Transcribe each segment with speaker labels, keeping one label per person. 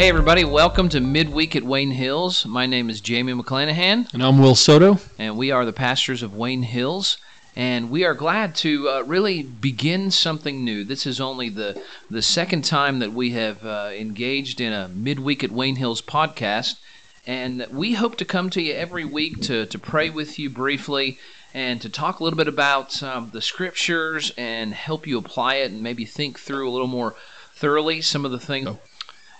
Speaker 1: Hey, everybody, welcome to Midweek at Wayne Hills. My name is Jamie McClanahan,
Speaker 2: And I'm Will Soto.
Speaker 1: and we are the pastors of Wayne Hills. And we are glad to uh, really begin something new. This is only the, the second time that we have uh, engaged in a Midweek at Wayne Hills podcast. And we hope to come to you every week to, to pray with you briefly and to talk a little bit about um, the scriptures and help you apply it and maybe think through a little more thoroughly some of the things.
Speaker 2: Oh.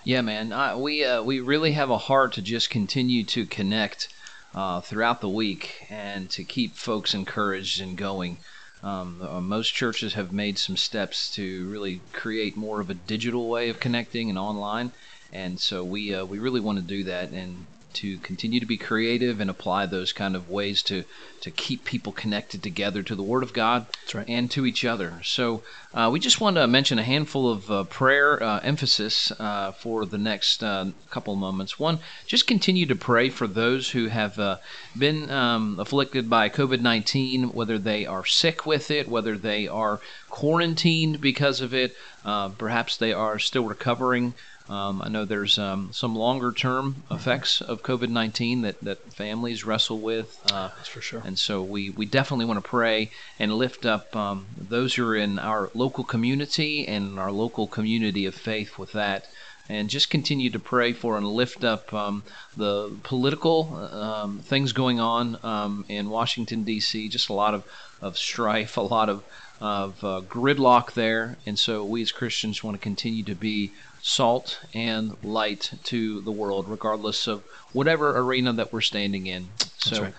Speaker 1: Yeah, man. Uh, we uh, we really have a heart to just continue to connect uh, throughout the week and to keep folks encouraged and going. Um, uh, most churches have made some steps to really create more of a digital way of connecting and online, and so we uh, we really want to do that and to continue to be creative and apply those kind of ways to to keep people connected together to the Word of God
Speaker 2: right.
Speaker 1: and to each other. So uh, we just want to mention a handful of uh, prayer uh, emphasis uh, for the next uh, couple of moments. One, just continue to pray for those who have uh, been um, afflicted by COVID 19, whether they are sick with it, whether they are quarantined because of it, uh, perhaps they are still recovering. Um, I know there's um, some longer term effects of COVID 19 that, that families wrestle with. Uh,
Speaker 2: That's for sure.
Speaker 1: and so we, we definitely want to pray and lift up um, those who are in our local community and our local community of faith with that. And just continue to pray for and lift up um, the political um, things going on um, in Washington, D.C. Just a lot of, of strife, a lot of, of uh, gridlock there. And so we as Christians want to continue to be salt and light to the world, regardless of whatever arena that we're standing in. So,
Speaker 2: right.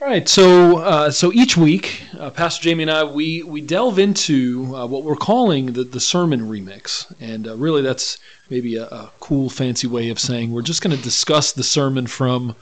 Speaker 2: All right, so uh, so each week, uh, Pastor Jamie and I we we delve into uh, what we're calling the the sermon remix, and uh, really that's maybe a, a cool, fancy way of saying we're just going to discuss the sermon from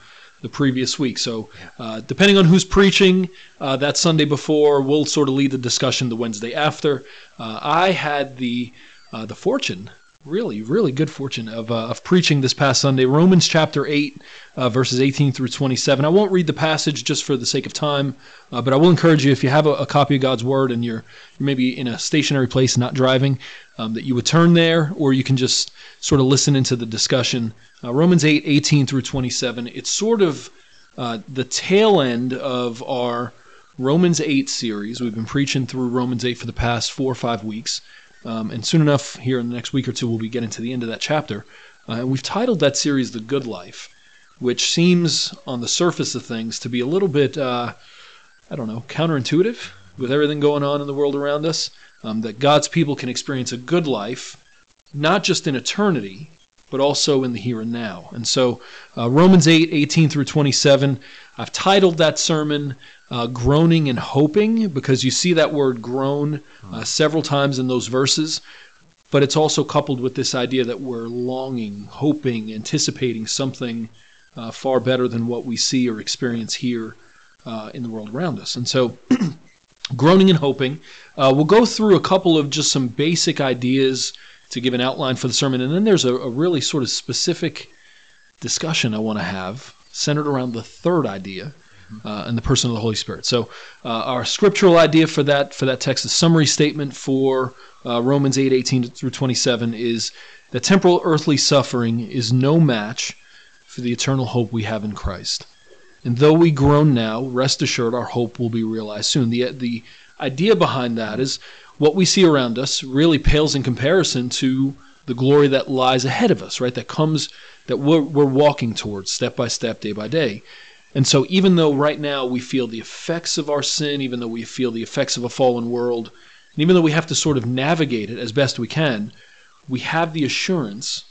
Speaker 2: the previous week. So uh, depending on who's preaching uh, that Sunday before, we'll sort of lead the discussion the Wednesday after. Uh, I had the uh, the fortune really, really good fortune of, uh, of preaching this past Sunday, Romans chapter 8, uh, verses 18 through 27. I won't read the passage just for the sake of time, uh, but I will encourage you, if you have a, a copy of God's Word and you're, you're maybe in a stationary place, not driving, um, that you would turn there, or you can just sort of listen into the discussion. Uh, Romans 8, 18 through 27. It's sort of uh, the tail end of our Romans 8 series. We've been preaching through Romans 8 for the past four or five weeks. Um, and soon enough, here in the next week or two, we'll be getting to the end of that chapter. Uh, and we've titled that series The Good Life, which seems, on the surface of things, to be a little bit, uh, I don't know, counterintuitive with everything going on in the world around us. Um, that God's people can experience a good life, not just in eternity, but also in the here and now. And so, uh, Romans 8, 18 through 27, I've titled that sermon uh, Groaning and Hoping because you see that word groan uh, several times in those verses. But it's also coupled with this idea that we're longing, hoping, anticipating something uh, far better than what we see or experience here uh, in the world around us. And so, groaning and hoping. Uh, we'll go through a couple of just some basic ideas to give an outline for the sermon, and then there's a, a really sort of specific discussion I want to have centered around the third idea. Uh, and the person of the Holy Spirit. So, uh, our scriptural idea for that for that text, the summary statement for uh, Romans 8, 18 through 27 is that temporal earthly suffering is no match for the eternal hope we have in Christ. And though we groan now, rest assured our hope will be realized soon. The, the idea behind that is what we see around us really pales in comparison to the glory that lies ahead of us, right? That comes, that we're, we're walking towards step by step, day by day. And so, even though right now we feel the effects of our sin, even though we feel the effects of a fallen world, and even though we have to sort of navigate it as best we can, we have the assurance,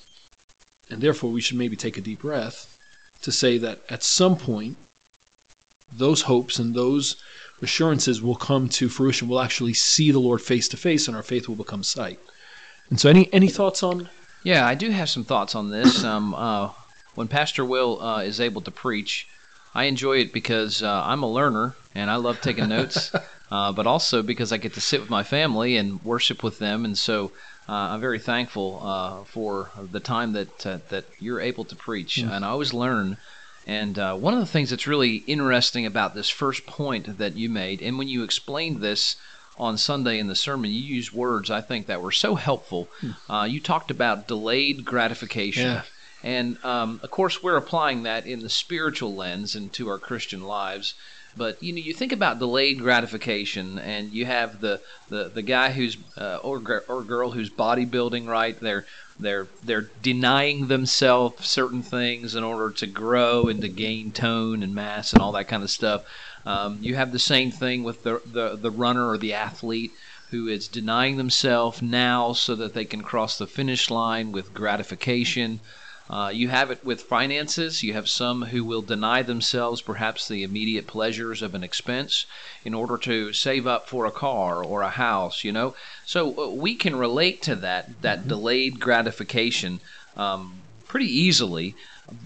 Speaker 2: and therefore we should maybe take a deep breath to say that at some point, those hopes and those assurances will come to fruition. We'll actually see the Lord face to face, and our faith will become sight. And so, any any thoughts on?
Speaker 1: Yeah, I do have some thoughts on this. Um, uh, when Pastor Will uh, is able to preach, I enjoy it because uh, I'm a learner and I love taking notes, uh, but also because I get to sit with my family and worship with them, and so uh, I'm very thankful uh, for the time that uh, that you're able to preach, and I always learn. And uh, one of the things that's really interesting about this first point that you made, and when you explained this on Sunday in the sermon, you used words I think that were so helpful. Uh, you talked about delayed gratification.
Speaker 2: Yeah.
Speaker 1: And um, of course, we're applying that in the spiritual lens into our Christian lives. But you know, you think about delayed gratification, and you have the the, the guy who's uh, or or girl who's bodybuilding, right? They're they're they're denying themselves certain things in order to grow and to gain tone and mass and all that kind of stuff. Um, you have the same thing with the, the the runner or the athlete who is denying themselves now so that they can cross the finish line with gratification. Uh, you have it with finances. You have some who will deny themselves perhaps the immediate pleasures of an expense in order to save up for a car or a house, you know. So uh, we can relate to that, that delayed gratification um, pretty easily.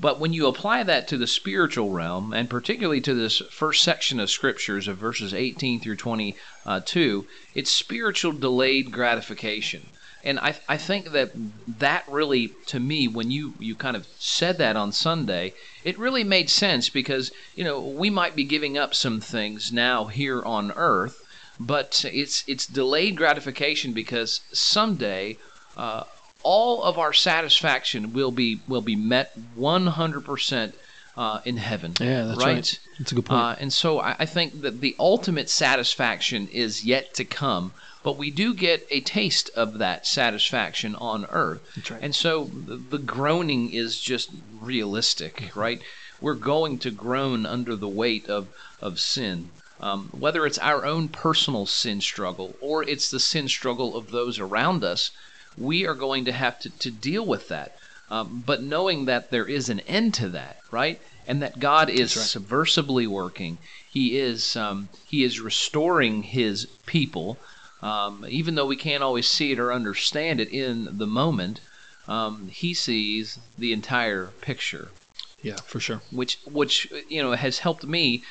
Speaker 1: But when you apply that to the spiritual realm, and particularly to this first section of scriptures of verses 18 through 22, it's spiritual delayed gratification and I, I think that that really to me when you you kind of said that on sunday it really made sense because you know we might be giving up some things now here on earth but it's it's delayed gratification because someday uh, all of our satisfaction will be will be met 100% uh, in heaven
Speaker 2: Yeah, that's right. That's a good point.
Speaker 1: uh, and so I, I think that the ultimate satisfaction is yet to come, but we do get a taste of that satisfaction on earth.
Speaker 2: Right.
Speaker 1: And so the, the groaning is just realistic, right? We're going to groan under the weight of, of sin. Um, whether it's our own personal sin struggle or it's the sin struggle of those around us, we are going to have to, to deal with that. Um, but knowing that there is an end to that, right? And that God is
Speaker 2: That's
Speaker 1: subversively working. He is um, He is restoring His people, um, even though we can't always see it or understand it in the moment. Um, he sees the entire picture
Speaker 2: yeah, for sure.
Speaker 1: which which you know has helped me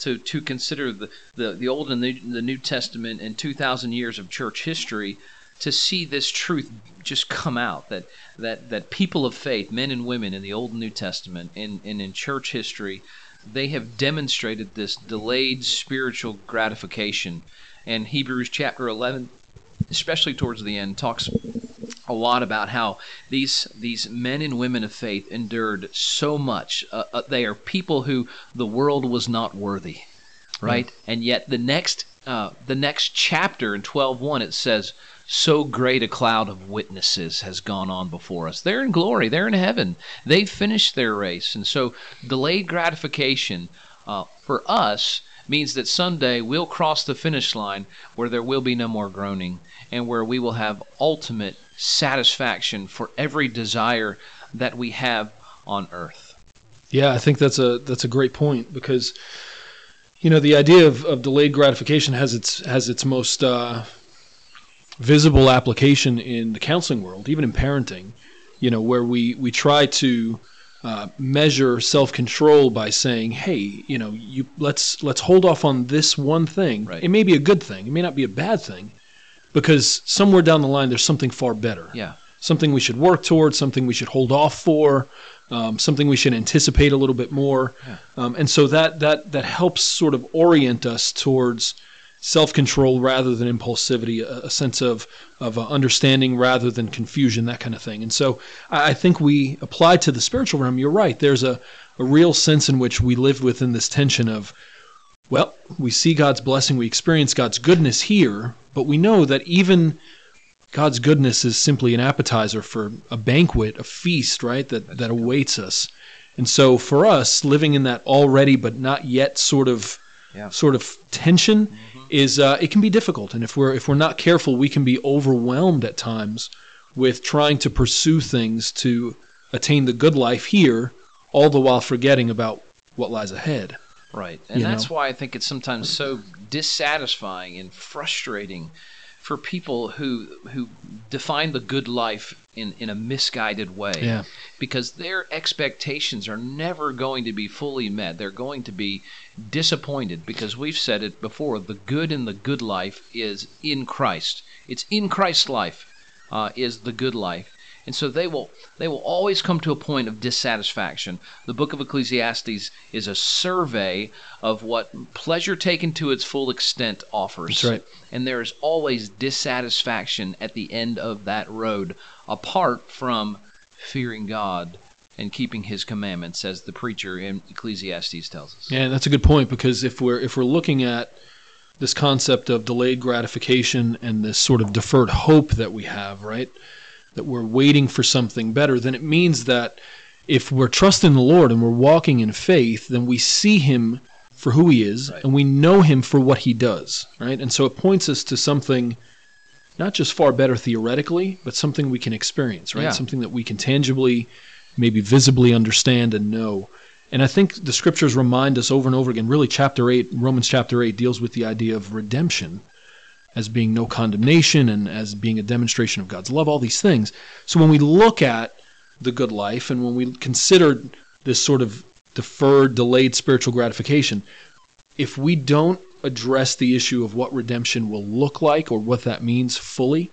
Speaker 1: to to consider the the, the old and the, the New Testament and two thousand years of church history to see this truth just come out that that that people of faith, men and women in the Old and New Testament and, and in church history, they have demonstrated this delayed spiritual gratification. And Hebrews chapter eleven, especially towards the end, talks a lot about how these these men and women of faith endured so much. Uh, uh, they are people who the world was not worthy, right? And yet the next uh, the next chapter in 12:1 it says, "So great a cloud of witnesses has gone on before us. They're in glory. They're in heaven. They've finished their race." And so delayed gratification uh, for us means that someday we'll cross the finish line where there will be no more groaning and where we will have ultimate satisfaction for every desire that we have on earth.
Speaker 2: Yeah, I think that's a that's a great point because you know the idea of, of delayed gratification has its has its most uh, visible application in the counseling world, even in parenting. You know, where we we try to uh, measure self control by saying, "Hey, you know, you let's let's hold off on this one thing.
Speaker 1: Right.
Speaker 2: It may be a good thing, it may not be a bad thing, because somewhere down the line there's something far better."
Speaker 1: Yeah.
Speaker 2: something we should work towards, something we should hold off for, um, something we should anticipate a little bit more. Um, and so that that that helps sort of orient us towards self-control rather than impulsivity, a, a sense of of uh, understanding rather than confusion, that kind of thing. And so I, I think we apply to the spiritual realm. You're right. There's a a real sense in which we live within this tension of well, we see God's blessing, we experience God's goodness here, but we know that even God's goodness is simply an appetizer for a banquet, a feast, right? That that awaits us. And so for us, living in that already but not yet sort of
Speaker 1: Yeah.
Speaker 2: sort of tension is uh, it can be difficult. And if we're if we're not careful, we can be overwhelmed at times with trying to pursue things to attain the good life here, all the while forgetting about what lies ahead.
Speaker 1: Right. And
Speaker 2: You
Speaker 1: that's
Speaker 2: know?
Speaker 1: why I think it's sometimes so dissatisfying and frustrating for people who who define the good life in, in a misguided way.
Speaker 2: Yeah.
Speaker 1: Because their expectations are never going to be fully met. They're going to be disappointed because we've said it before, the good in the good life is in Christ. It's in Christ's life uh, is the good life. And so they will they will always come to a point of dissatisfaction. The book of Ecclesiastes is a survey of what pleasure taken to its full extent offers.
Speaker 2: That's right.
Speaker 1: And there is always dissatisfaction at the end of that road, apart from fearing God and keeping His commandments, as the preacher in Ecclesiastes tells us.
Speaker 2: Yeah, that's a good point because if we're if we're looking at this concept of delayed gratification and this sort of deferred hope that we have, right? That we're waiting for something better, then it means that if we're trusting the Lord and we're walking in faith, then we see Him for who He is
Speaker 1: Right.
Speaker 2: and we know Him for what He does, right? And so it points us to something not just far better theoretically, but something we can experience, right?
Speaker 1: Yeah.
Speaker 2: Something that we can tangibly, maybe visibly understand and know. And I think the scriptures remind us over and over again, really, chapter 8, Romans chapter 8, deals with the idea of redemption as being no condemnation and as being a demonstration of God's love, all these things. So when we look at the good life and when we consider this sort of deferred, delayed spiritual gratification, if we don't address the issue of what redemption will look like or what that means fully,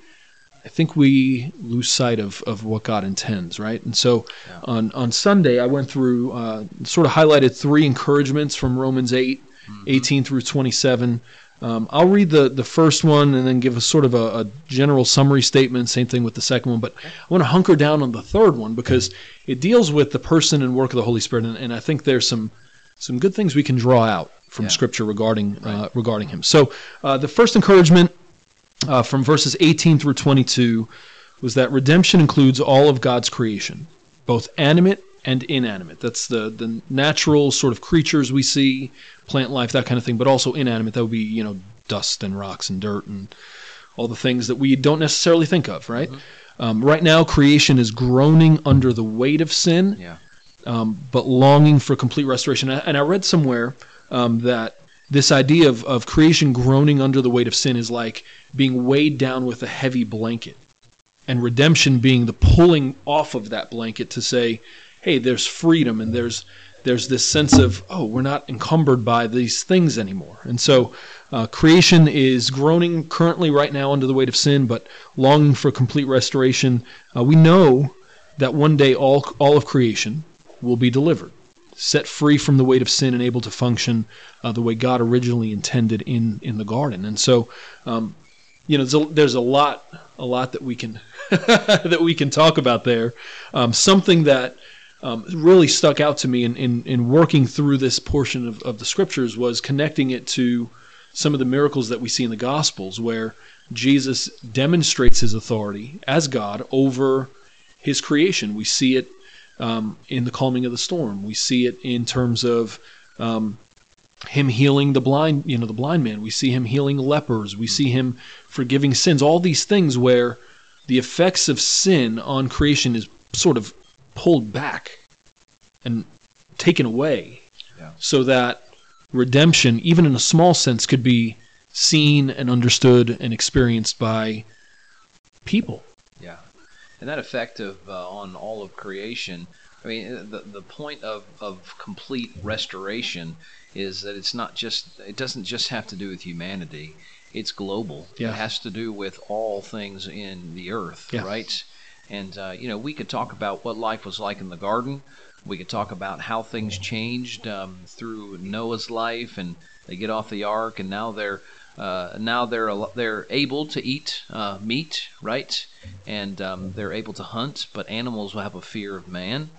Speaker 2: I think we lose sight of, of what God intends, right? And so
Speaker 1: Yeah.
Speaker 2: on, on Sunday, I went through, uh, sort of highlighted three encouragements from Romans 8, 18 through 27. Um, I'll read the, the first one and then give a sort of a, a general summary statement, same thing with the second one. But I want to hunker down on the third one because it deals with the person and work of the Holy Spirit. And, and I think there's some, some good things we can draw out from
Speaker 1: Yeah.
Speaker 2: Scripture regarding, uh, regarding him. So uh, the first encouragement uh, from verses 18 through 22 was that redemption includes all of God's creation, both animate and inanimate. That's the the natural sort of creatures we see, plant life, that kind of thing, but also inanimate. That would be you know dust and rocks and dirt and all the things that we don't necessarily think of, right? Um, right now, creation is groaning under the weight of sin
Speaker 1: Yeah.
Speaker 2: um, but longing for complete restoration. And I- And I read somewhere um, that this idea of, of creation groaning under the weight of sin is like being weighed down with a heavy blanket, and redemption being the pulling off of that blanket to say, "Hey, there's freedom, and there's there's this sense of oh, we're not encumbered by these things anymore." And so, uh, creation is groaning currently right now under the weight of sin, but longing for complete restoration. Uh, we know that one day all all of creation will be delivered, set free from the weight of sin and able to function uh, the way God originally intended in in the garden. And so, um, you know, there's a, there's a lot a lot that we can that we can talk about there. Um, something that um, really stuck out to me in, in, in working through this portion of, of the scriptures was connecting it to some of the miracles that we see in the Gospels, where Jesus demonstrates his authority as God over his creation. We see it um, in the calming of the storm. We see it in terms of um, him healing the blind, you know, the blind man. We see him healing lepers. We see him forgiving sins. All these things where the effects of sin on creation is sort of pulled back and taken away,
Speaker 1: Yeah.
Speaker 2: so that redemption, even in a small sense, could be seen and understood and experienced by people.
Speaker 1: Yeah, and that effect of uh, on all of creation. I mean, uh, the the point of of complete restoration is that it's not just it doesn't just have to do with humanity. It's global.
Speaker 2: Yeah.
Speaker 1: It has to do with all things in the earth,
Speaker 2: Yeah.
Speaker 1: right? And uh, you know, we could talk about what life was like in the garden. We could talk about how things changed um, through Noah's life, and they get off the ark, and now they're uh, now they're they're able to eat uh, meat, right? And um, they're able to hunt, but animals will have a fear of man.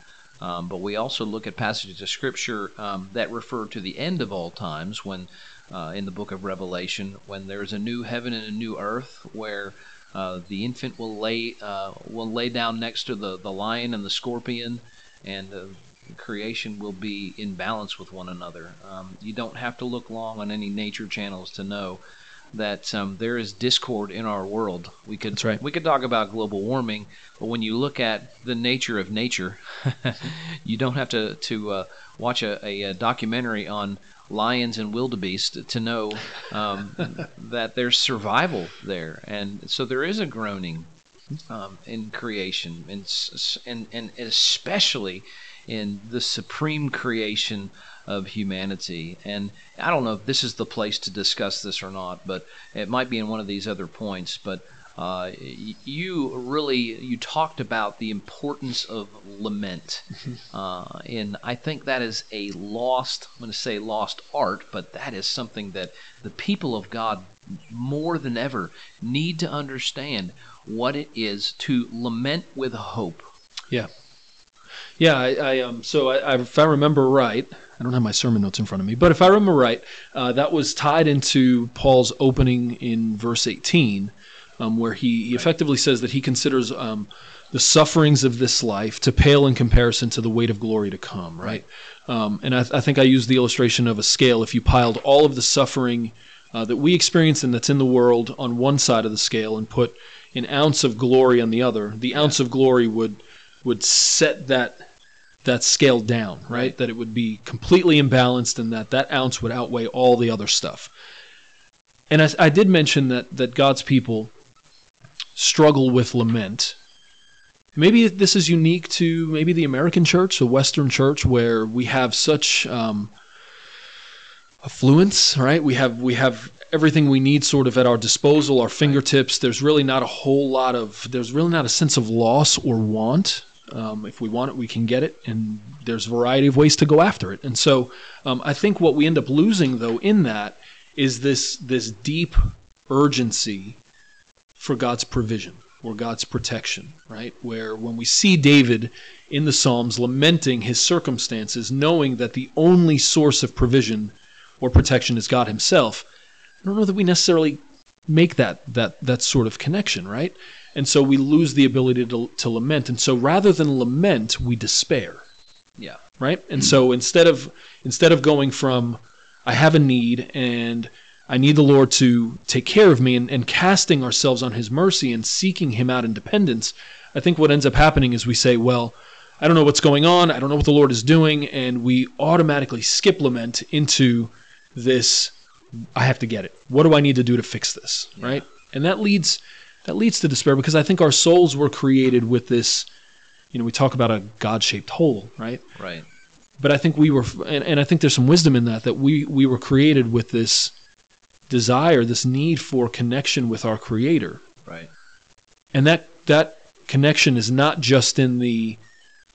Speaker 1: Um, but we also look at passages of scripture um, that refer to the end of all times, when uh, in the book of Revelation, when there's a new heaven and a new earth, where uh, the infant will lay uh, will lay down next to the, the lion and the scorpion, and uh, creation will be in balance with one another. Um, you don't have to look long on any nature channels to know that um, there is discord in our world. We could
Speaker 2: right.
Speaker 1: we could talk about global warming, but when you look at the nature of nature, you don't have to to uh, watch a, a documentary on lions and wildebeest to know um, that there's survival there, and so there is a groaning um, in creation, and, and and especially in the supreme creation of humanity. And I don't know if this is the place to discuss this or not, but it might be in one of these other points. But uh, you really you talked about the importance of lament, uh, and I think that is a lost. I'm going to say lost art, but that is something that the people of God more than ever need to understand what it is to lament with hope.
Speaker 2: Yeah. Yeah, I, I um, so I, I, if I remember right, I don't have my sermon notes in front of me, but if I remember right, uh, that was tied into Paul's opening in verse 18, um, where he, he effectively says that he considers um, the sufferings of this life to pale in comparison to the weight of glory to come, right? Um, and I, I think I used the illustration of a scale. If you piled all of the suffering uh, that we experience and that's in the world on one side of the scale and put an ounce of glory on the other, the ounce of glory would would set that that scale down, right?
Speaker 1: Right.
Speaker 2: That it would be completely imbalanced and that that ounce would outweigh all the other stuff. And I, I did mention that that God's people struggle with lament. Maybe this is unique to maybe the American church, the Western church, where we have such um, affluence, right? We have we have everything we need sort of at our disposal, our fingertips. There's really not a whole lot of there's really not a sense of loss or want. Um, if we want it, we can get it, and there's a variety of ways to go after it. And so, um, I think what we end up losing, though, in that is this this deep urgency for God's provision or God's protection, right? Where when we see David in the Psalms lamenting his circumstances, knowing that the only source of provision or protection is God Himself, I don't know that we necessarily make that that that sort of connection, right? And so we lose the ability to, to lament. And so rather than lament, we despair,
Speaker 1: Yeah.
Speaker 2: right? And so instead of instead of going from I have a need and I need the Lord to take care of me and, and casting ourselves on his mercy and seeking him out in dependence, I think what ends up happening is we say, Well, I don't know what's going on, I don't know what the Lord is doing, and we automatically skip lament into this I have to get it. What do I need to do to fix this? Right? And that leads that leads to despair because I think our souls were created with this you know, we talk about a God-shaped hole, right?
Speaker 1: Right.
Speaker 2: but I think we were, and, and I think there's some wisdom in that, that we, we were created with this desire, this need for connection with our Creator.
Speaker 1: Right.
Speaker 2: And that, that connection is not just in the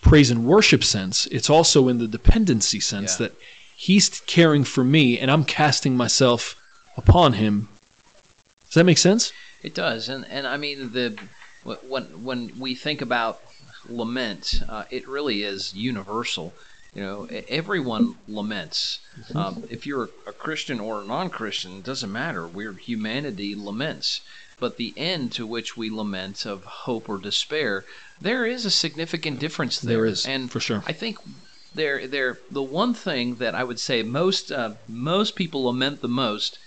Speaker 2: praise and worship sense, it's also in the dependency sense
Speaker 1: Yeah.
Speaker 2: that He's caring for me and I'm casting myself upon Him. Does that make sense?
Speaker 1: It does, and and I mean the when when we think about lament, uh, it really is universal. You know, everyone laments. Um, if you're a Christian or a non-Christian, it doesn't matter. We're humanity laments, but the end to which we lament of hope or despair, there is a significant difference there.
Speaker 2: There is,
Speaker 1: and
Speaker 2: for sure.
Speaker 1: I think there there the one thing that I would say most uh, most people lament the most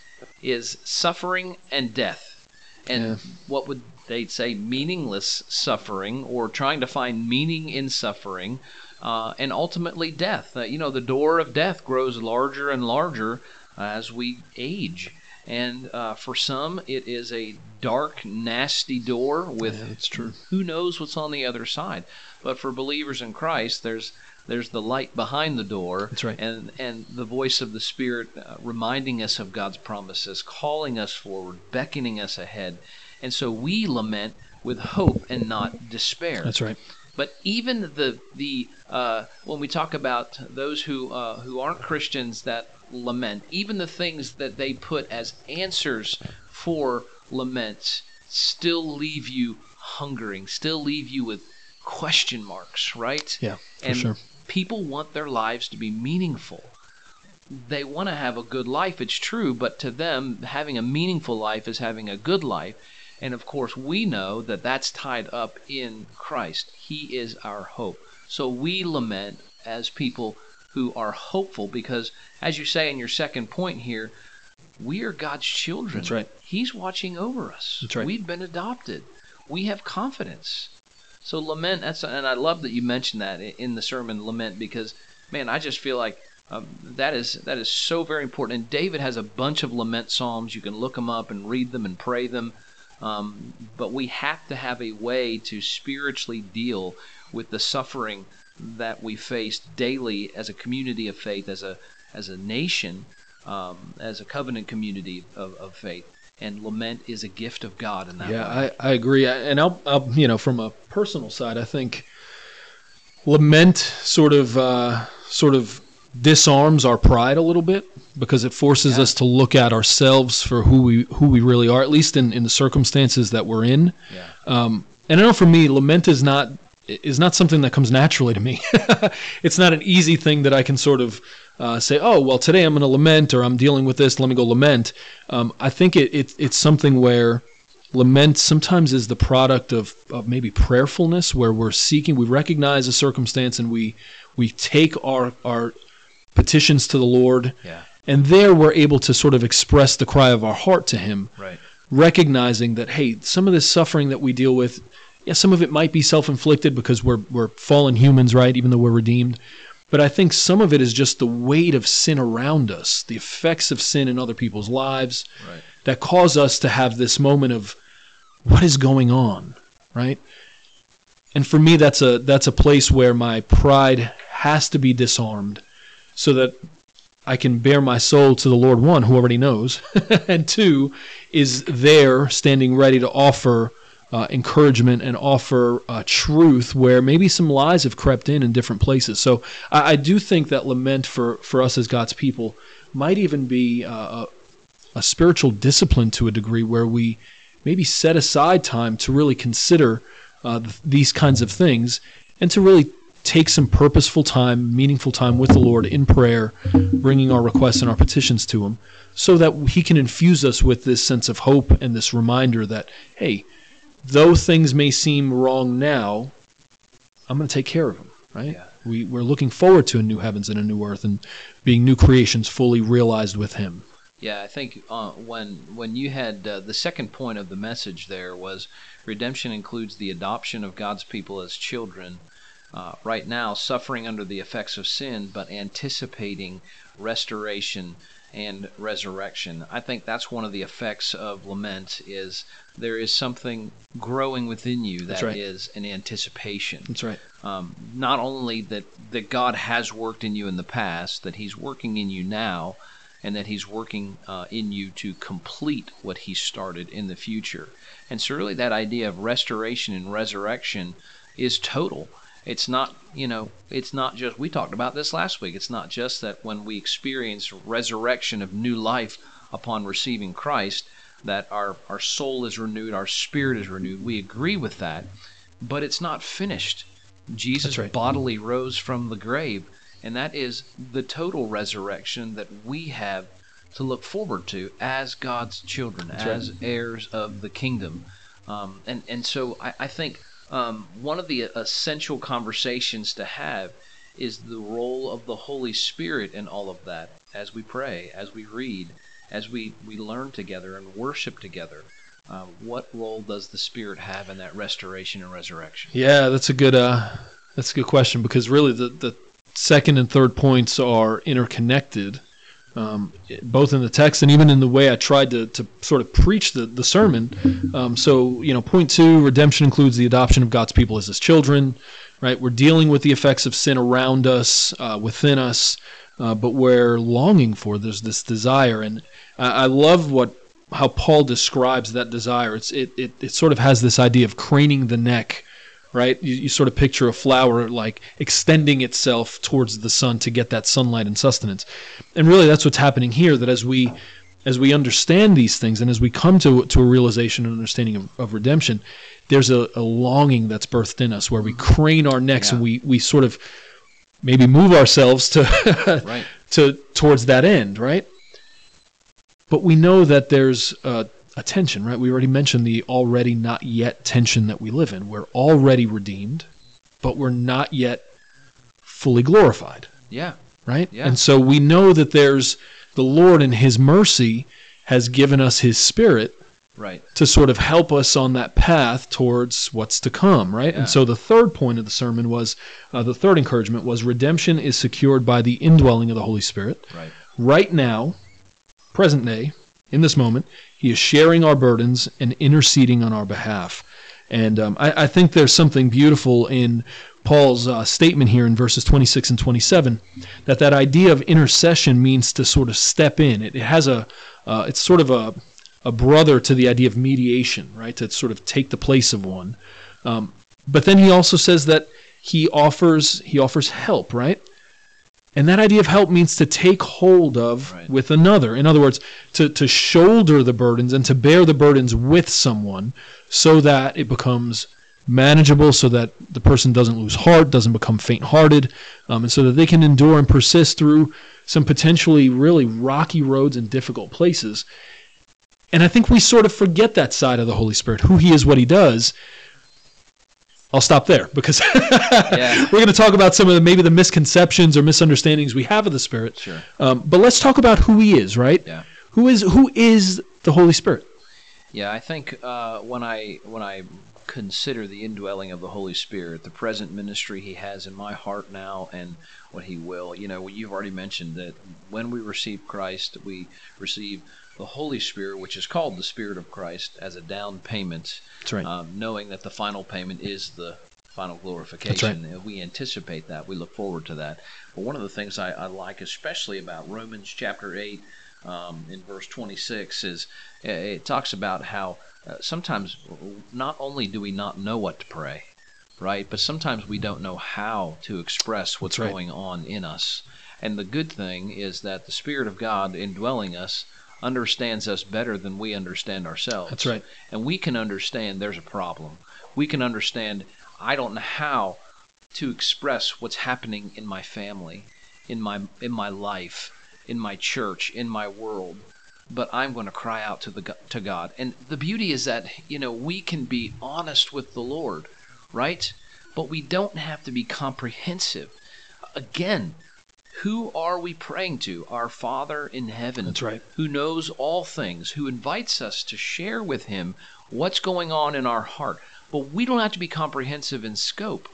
Speaker 1: is suffering and death. And
Speaker 2: Yeah.
Speaker 1: what would they say? Meaningless suffering, or trying to find meaning in suffering, uh, and ultimately death. Uh, you know, the door of death grows larger and larger as we age. And uh, for some, it is a dark, nasty door with
Speaker 2: Yeah, that's true.
Speaker 1: who knows what's on the other side. But for believers in Christ, there's there's the light behind the door,
Speaker 2: That's right.
Speaker 1: and and the voice of the Spirit uh, reminding us of God's promises, calling us forward, beckoning us ahead, and so we lament with hope and not despair.
Speaker 2: That's right.
Speaker 1: But even the the uh, when we talk about those who uh, who aren't Christians that lament, even the things that they put as answers for laments still leave you hungering, still leave you with question marks, right?
Speaker 2: Yeah, for
Speaker 1: and
Speaker 2: sure.
Speaker 1: people want their lives to be meaningful. They want to have a good life, it's true, but to them, having a meaningful life is having a good life. And of course, we know that that's tied up in Christ. He is our hope. So we lament as people who are hopeful because, as you say in your second point here, we are God's children.
Speaker 2: That's right.
Speaker 1: He's watching over us.
Speaker 2: That's right.
Speaker 1: We've been adopted. We have confidence. So lament. That's and I love that you mentioned that in the sermon lament because man, I just feel like um, that is that is so very important. And David has a bunch of lament psalms. You can look them up and read them and pray them. Um, but we have to have a way to spiritually deal with the suffering that we face daily as a community of faith, as a as a nation, um, as a covenant community of, of faith. and lament is a gift of God in that
Speaker 2: Yeah,
Speaker 1: way.
Speaker 2: I, I agree. I- And I'll, I'll, you know, from a personal side, I think lament sort of, uh, sort of disarms our pride a little bit because it forces
Speaker 1: Yeah.
Speaker 2: us to look at ourselves for who we who we really are, at least in, in the circumstances that we're in.
Speaker 1: Yeah.
Speaker 2: Um, and I know for me, lament is not is not something that comes naturally to me. it's not an easy thing that I can sort of uh, say, oh, well, today I'm going to lament, or I'm dealing with this. Let me go lament. Um, I think it, it it's something where lament sometimes is the product of, of maybe prayerfulness, where we're seeking, we recognize a circumstance, and we we take our our petitions to the Lord,
Speaker 1: Yeah.
Speaker 2: and there we're able to sort of express the cry of our heart to Him
Speaker 1: Right.
Speaker 2: recognizing that hey, some of this suffering that we deal with, yeah, some of it might be self-inflicted because we're we're fallen humans, right? Even though we're redeemed. But I think some of it is just the weight of sin around us, the effects of sin in other people's lives
Speaker 1: Right.
Speaker 2: that cause us to have this moment of what is going on, right? And for me that's a that's a place where my pride has to be disarmed so that I can bare my soul to the Lord one who already knows and two is there standing ready to offer uh, encouragement and offer uh, truth where maybe some lies have crept in in different places. So I, I do think that lament for, for us as God's people might even be uh, a, a spiritual discipline to a degree where we maybe set aside time to really consider uh, th- these kinds of things and to really take some purposeful time, meaningful time with the Lord in prayer, bringing our requests and our petitions to Him, so that He can infuse us with this sense of hope and this reminder that, hey, though things may seem wrong now, I'm going to take care of them, right?
Speaker 1: Yeah.
Speaker 2: We, we're looking forward to a new heavens and a new earth and being new creations fully realized with Him.
Speaker 1: Yeah, I think uh, when when you had uh, the second point of the message there was redemption includes the adoption of God's people as children. Uh, right now, suffering under the effects of sin, but anticipating restoration and resurrection. I think that's one of the effects of lament is there is something growing within you that
Speaker 2: right.
Speaker 1: is an anticipation
Speaker 2: That's right.
Speaker 1: um, not only that that God has worked in you in the past, that He's working in you now, and that He's working uh, in you to complete what He started in the future. And so, really, that idea of restoration and resurrection is total. It's not, you know, it's not just. We talked about this last week. It's not just that when we experience resurrection of new life upon receiving Christ, that our our soul is renewed, our spirit is renewed. We agree with that, but it's not finished. Jesus
Speaker 2: right.
Speaker 1: bodily rose from the grave, and that is the total resurrection that we have to look forward to as God's children,
Speaker 2: right.
Speaker 1: as heirs of the kingdom. Um, and and so I, I think um, one of the essential conversations to have is the role of the Holy Spirit in all of that as we pray, as we read, as we, we learn together and worship together. Uh, what role does the Spirit have in that restoration and resurrection?
Speaker 2: Yeah, that's a good uh, that's a good question because really the, the second and third points are interconnected, um, both in the text and even in the way I tried to, to sort of preach the the sermon. Um, so you know, point two, redemption includes the adoption of God's people as His children. Right, we're dealing with the effects of sin around us, uh, within us, uh, but we're longing for. There's this desire, and I, I love what how Paul describes that desire. It's it, it it sort of has this idea of craning the neck, right? You, you sort of picture a flower like extending itself towards the sun to get that sunlight and sustenance, and really that's what's happening here. That as we as we understand these things and as we come to to a realization and understanding of, of redemption, there's a, a longing that's birthed in us where we crane our necks and we we sort of maybe move ourselves to
Speaker 1: Right.
Speaker 2: to towards that end, right? But we know that there's uh, a tension, right? We already mentioned the already not yet tension that we live in. We're already redeemed, but we're not yet fully glorified,
Speaker 1: Yeah.
Speaker 2: right?
Speaker 1: Yeah.
Speaker 2: And so we know that there's the Lord in His mercy has given us His Spirit
Speaker 1: Right.
Speaker 2: to sort of help us on that path towards what's to come, right?
Speaker 1: Yeah.
Speaker 2: And so the third point of the sermon was uh, the third encouragement was redemption is secured by the indwelling of the Holy Spirit.
Speaker 1: Right.
Speaker 2: Right now, present day, in this moment, He is sharing our burdens and interceding on our behalf. And um, I, I think there's something beautiful in Paul's uh, statement here in verses 26 and 27 that that idea of intercession means to sort of step in. It, it has a, uh, it's sort of a, a brother to the idea of mediation, right? To sort of take the place of one. Um, but then he also says that he offers he offers help, right? And that idea of help means to take hold of
Speaker 1: Right.
Speaker 2: with another. In other words, to, to shoulder the burdens and to bear the burdens with someone so that it becomes manageable, so that the person doesn't lose heart, doesn't become faint hearted, um, and so that they can endure and persist through some potentially really rocky roads and difficult places. And I think we sort of forget that side of the Holy Spirit, who He is, what He does. I'll stop there because
Speaker 1: Yeah.
Speaker 2: we're going to talk about some of the maybe the misconceptions or misunderstandings we have of the Spirit.
Speaker 1: Sure.
Speaker 2: Um, but let's talk about who He is, right?
Speaker 1: Yeah.
Speaker 2: Who is who is the Holy Spirit?
Speaker 1: Yeah, I think uh, when I when I consider the indwelling of the Holy Spirit, the present ministry He has in my heart now, and what He will, you know, you've already mentioned that when we receive Christ, we receive the Holy Spirit, which is called the Spirit of Christ, as a down payment,
Speaker 2: That's right.
Speaker 1: um, knowing that the final payment is the final glorification. And We anticipate that. We look forward to that. But one of the things I, I like, especially about Romans chapter 8, um, in verse 26, is uh, it talks about how uh, sometimes not only do we not know what to pray, right, but sometimes we don't know how to express what's
Speaker 2: right.
Speaker 1: going on in us. And the good thing is that the Spirit of God indwelling us understands us better than we understand ourselves
Speaker 2: That's right.
Speaker 1: and we can understand there's a problem. We can understand I don't know how to express what's happening in my family, in my in my life, in my church, in my world. But I'm going to cry out to the to God. And the beauty is that, you know, we can be honest with the Lord, right? But we don't have to be comprehensive. Again, who are we praying to? Our Father in heaven
Speaker 2: That's right.
Speaker 1: who knows all things, who invites us to share with him what's going on in our heart. But we don't have to be comprehensive in scope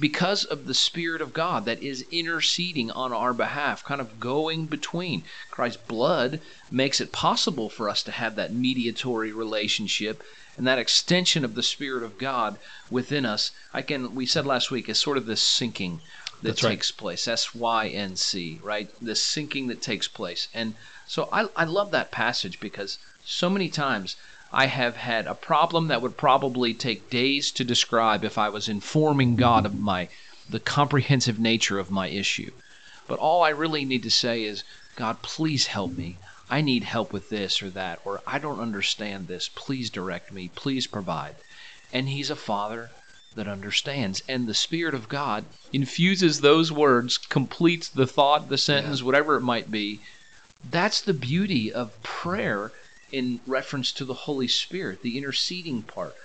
Speaker 1: because of the Spirit of God that is interceding on our behalf, kind of going between. Christ's blood makes it possible for us to have that mediatory relationship and that extension of the Spirit of God within us. Again, we said last week, is sort of this syncing that
Speaker 2: That's right.
Speaker 1: takes place. S Y N C, right? The syncing that takes place. And so I, I love that passage because so many times I have had a problem that would probably take days to describe if I was informing God of my the comprehensive nature of my issue. But all I really need to say is, God, please help me. I need help with this or that, or I don't understand this. Please direct me. Please provide. And He's a Father that understands. And the Spirit of God infuses those words, completes the thought, the sentence, whatever it might be. That's the beauty of prayer in reference to the Holy Spirit, the interceding part,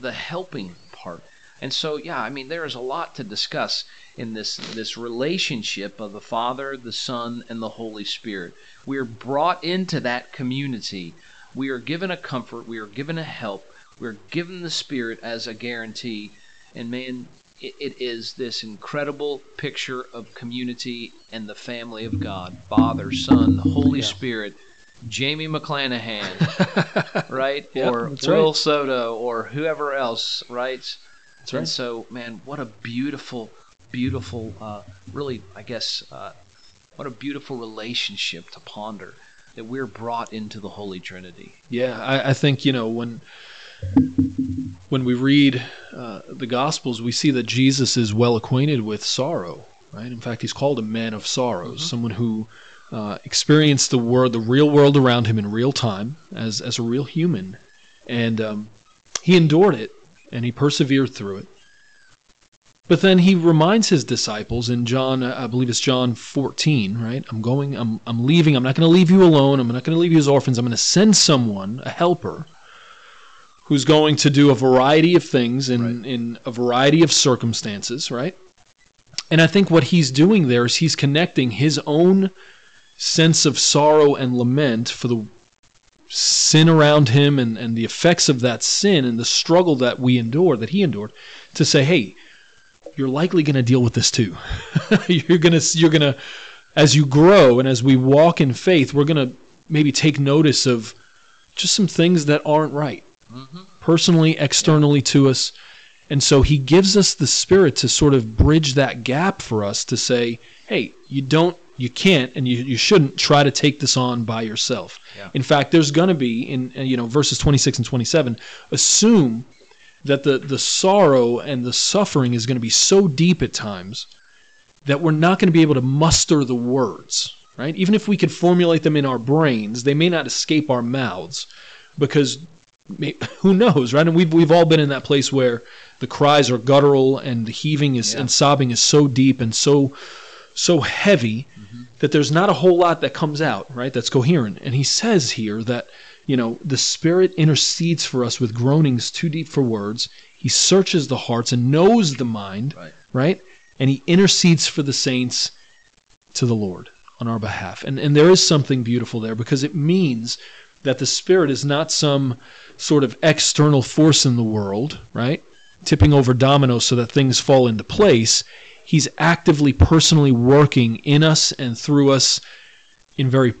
Speaker 1: the, helping part. And so, yeah, I mean, there is a lot to discuss in this this relationship of the Father, the Son, and the Holy Spirit. We are brought into that community. We are given a comfort. We are given a help. We're given the Spirit as a guarantee. And man, it, it is this incredible picture of community and the family of God Father, Son, Holy
Speaker 2: Yeah.
Speaker 1: Spirit, Jamie McClanahan, right?
Speaker 2: Yep,
Speaker 1: or Will
Speaker 2: right.
Speaker 1: Soto, or whoever else, right?
Speaker 2: That's
Speaker 1: And
Speaker 2: right.
Speaker 1: so, man, what a beautiful, beautiful, uh, really, I guess, uh, what a beautiful relationship to ponder that we're brought into the Holy Trinity.
Speaker 2: Yeah, I, I think you know when when we read uh, the Gospels, we see that Jesus is well acquainted with sorrow. Right. In fact, he's called a man of sorrows, someone who uh, experienced the world, the real world around him in real time, as as a real human, and um, he endured it and he persevered through it. But then he reminds his disciples in John, I believe it's John 14, right? I'm going, I'm, I'm leaving. I'm not going to leave you alone. I'm not going to leave you as orphans. I'm going to send someone, a helper, who's going to do a variety of things in,
Speaker 1: Right.
Speaker 2: in a variety of circumstances, right? And I think what he's doing there is he's connecting his own sense of sorrow and lament for the sin around him and, and the effects of that sin and the struggle that we endure, that he endured, to say, hey, you're likely going to deal with this too. you're going to, you're going to, as you grow and as we walk in faith, we're going to maybe take notice of just some things that aren't right, personally, externally to us. And so he gives us the spirit to sort of bridge that gap for us to say, hey, you don't You can't and you, you shouldn't try to take this on by yourself.
Speaker 1: Yeah.
Speaker 2: In fact, there's going to be in you know verses 26 and 27 assume that the the sorrow and the suffering is going to be so deep at times that we're not going to be able to muster the words, right? Even if we could formulate them in our brains, they may not escape our mouths because who knows, right? And we've we've all been in that place where the cries are guttural and the heaving is
Speaker 1: Yeah.
Speaker 2: and sobbing is so deep and so so heavy mm-hmm. that there's not a whole lot that comes out, right? That's coherent. And he says here that you know the Spirit intercedes for us with groanings too deep for words. He searches the hearts and knows the mind,
Speaker 1: Right.
Speaker 2: right? And he intercedes for the saints to the Lord on our behalf. And and there is something beautiful there because it means that the Spirit is not some sort of external force in the world, right? Tipping over dominoes so that things fall into place. He's actively, personally working in us and through us in very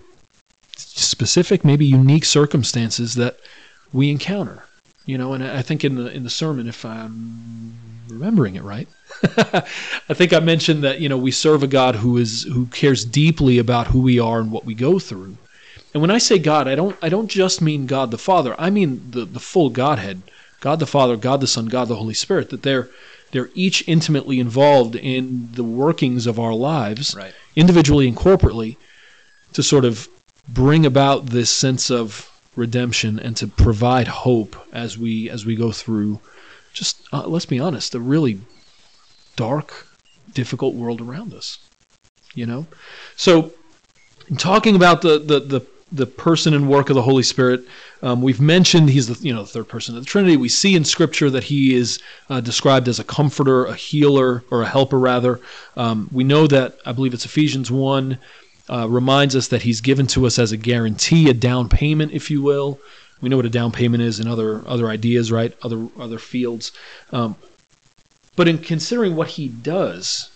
Speaker 2: specific, maybe unique circumstances that we encounter. You know, and I think in the in the sermon, if I'm remembering it right, I think I mentioned that you know we serve a God who is who cares deeply about who we are and what we go through. And when I say God, I don't I don't just mean God the Father. I mean the the full Godhead, God the Father, God the Son, God the Holy Spirit. That they're they're each intimately involved in the workings of our lives,
Speaker 1: Right.
Speaker 2: individually and corporately, to sort of bring about this sense of redemption and to provide hope as we as we go through. Just uh, let's be honest, a really dark, difficult world around us. You know, so in talking about the the the, the person and work of the Holy Spirit, um, we've mentioned he's the you know the third person of the Trinity. We see in Scripture that he is uh, described as a comforter, a healer, or a helper rather. Um, we know that I believe it's Ephesians one. Uh, reminds us that he's given to us as a guarantee, a down payment, if you will. We know what a down payment is in other other ideas, right? Other other fields. Um, but in considering what he does,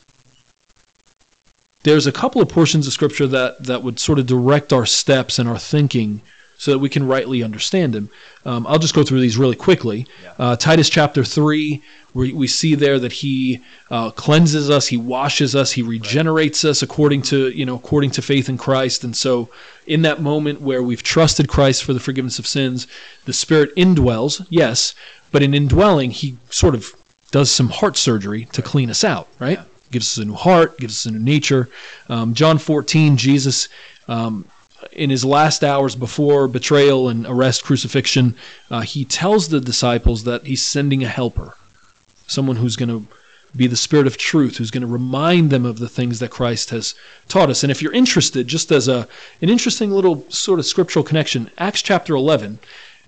Speaker 2: there's a couple of portions of scripture that that would sort of direct our steps and our thinking so that we can rightly understand him. Um, I'll just go through these really quickly.
Speaker 1: Yeah.
Speaker 2: Uh, Titus chapter 3, we, we see there that he uh, cleanses us, he washes us, he regenerates us according to, you know, according to faith in Christ. And so in that moment where we've trusted Christ for the forgiveness of sins, the Spirit indwells, yes, but in indwelling, he sort of does some heart surgery to clean us out, right?
Speaker 1: Yeah.
Speaker 2: Gives us a new heart, gives us a new nature. Um, John 14, Jesus um, in his last hours before betrayal and arrest, crucifixion, uh, he tells the disciples that he's sending a helper, someone who's going to be the spirit of truth, who's going to remind them of the things that Christ has taught us. And if you're interested, just as a an interesting little sort of scriptural connection, Acts chapter 11,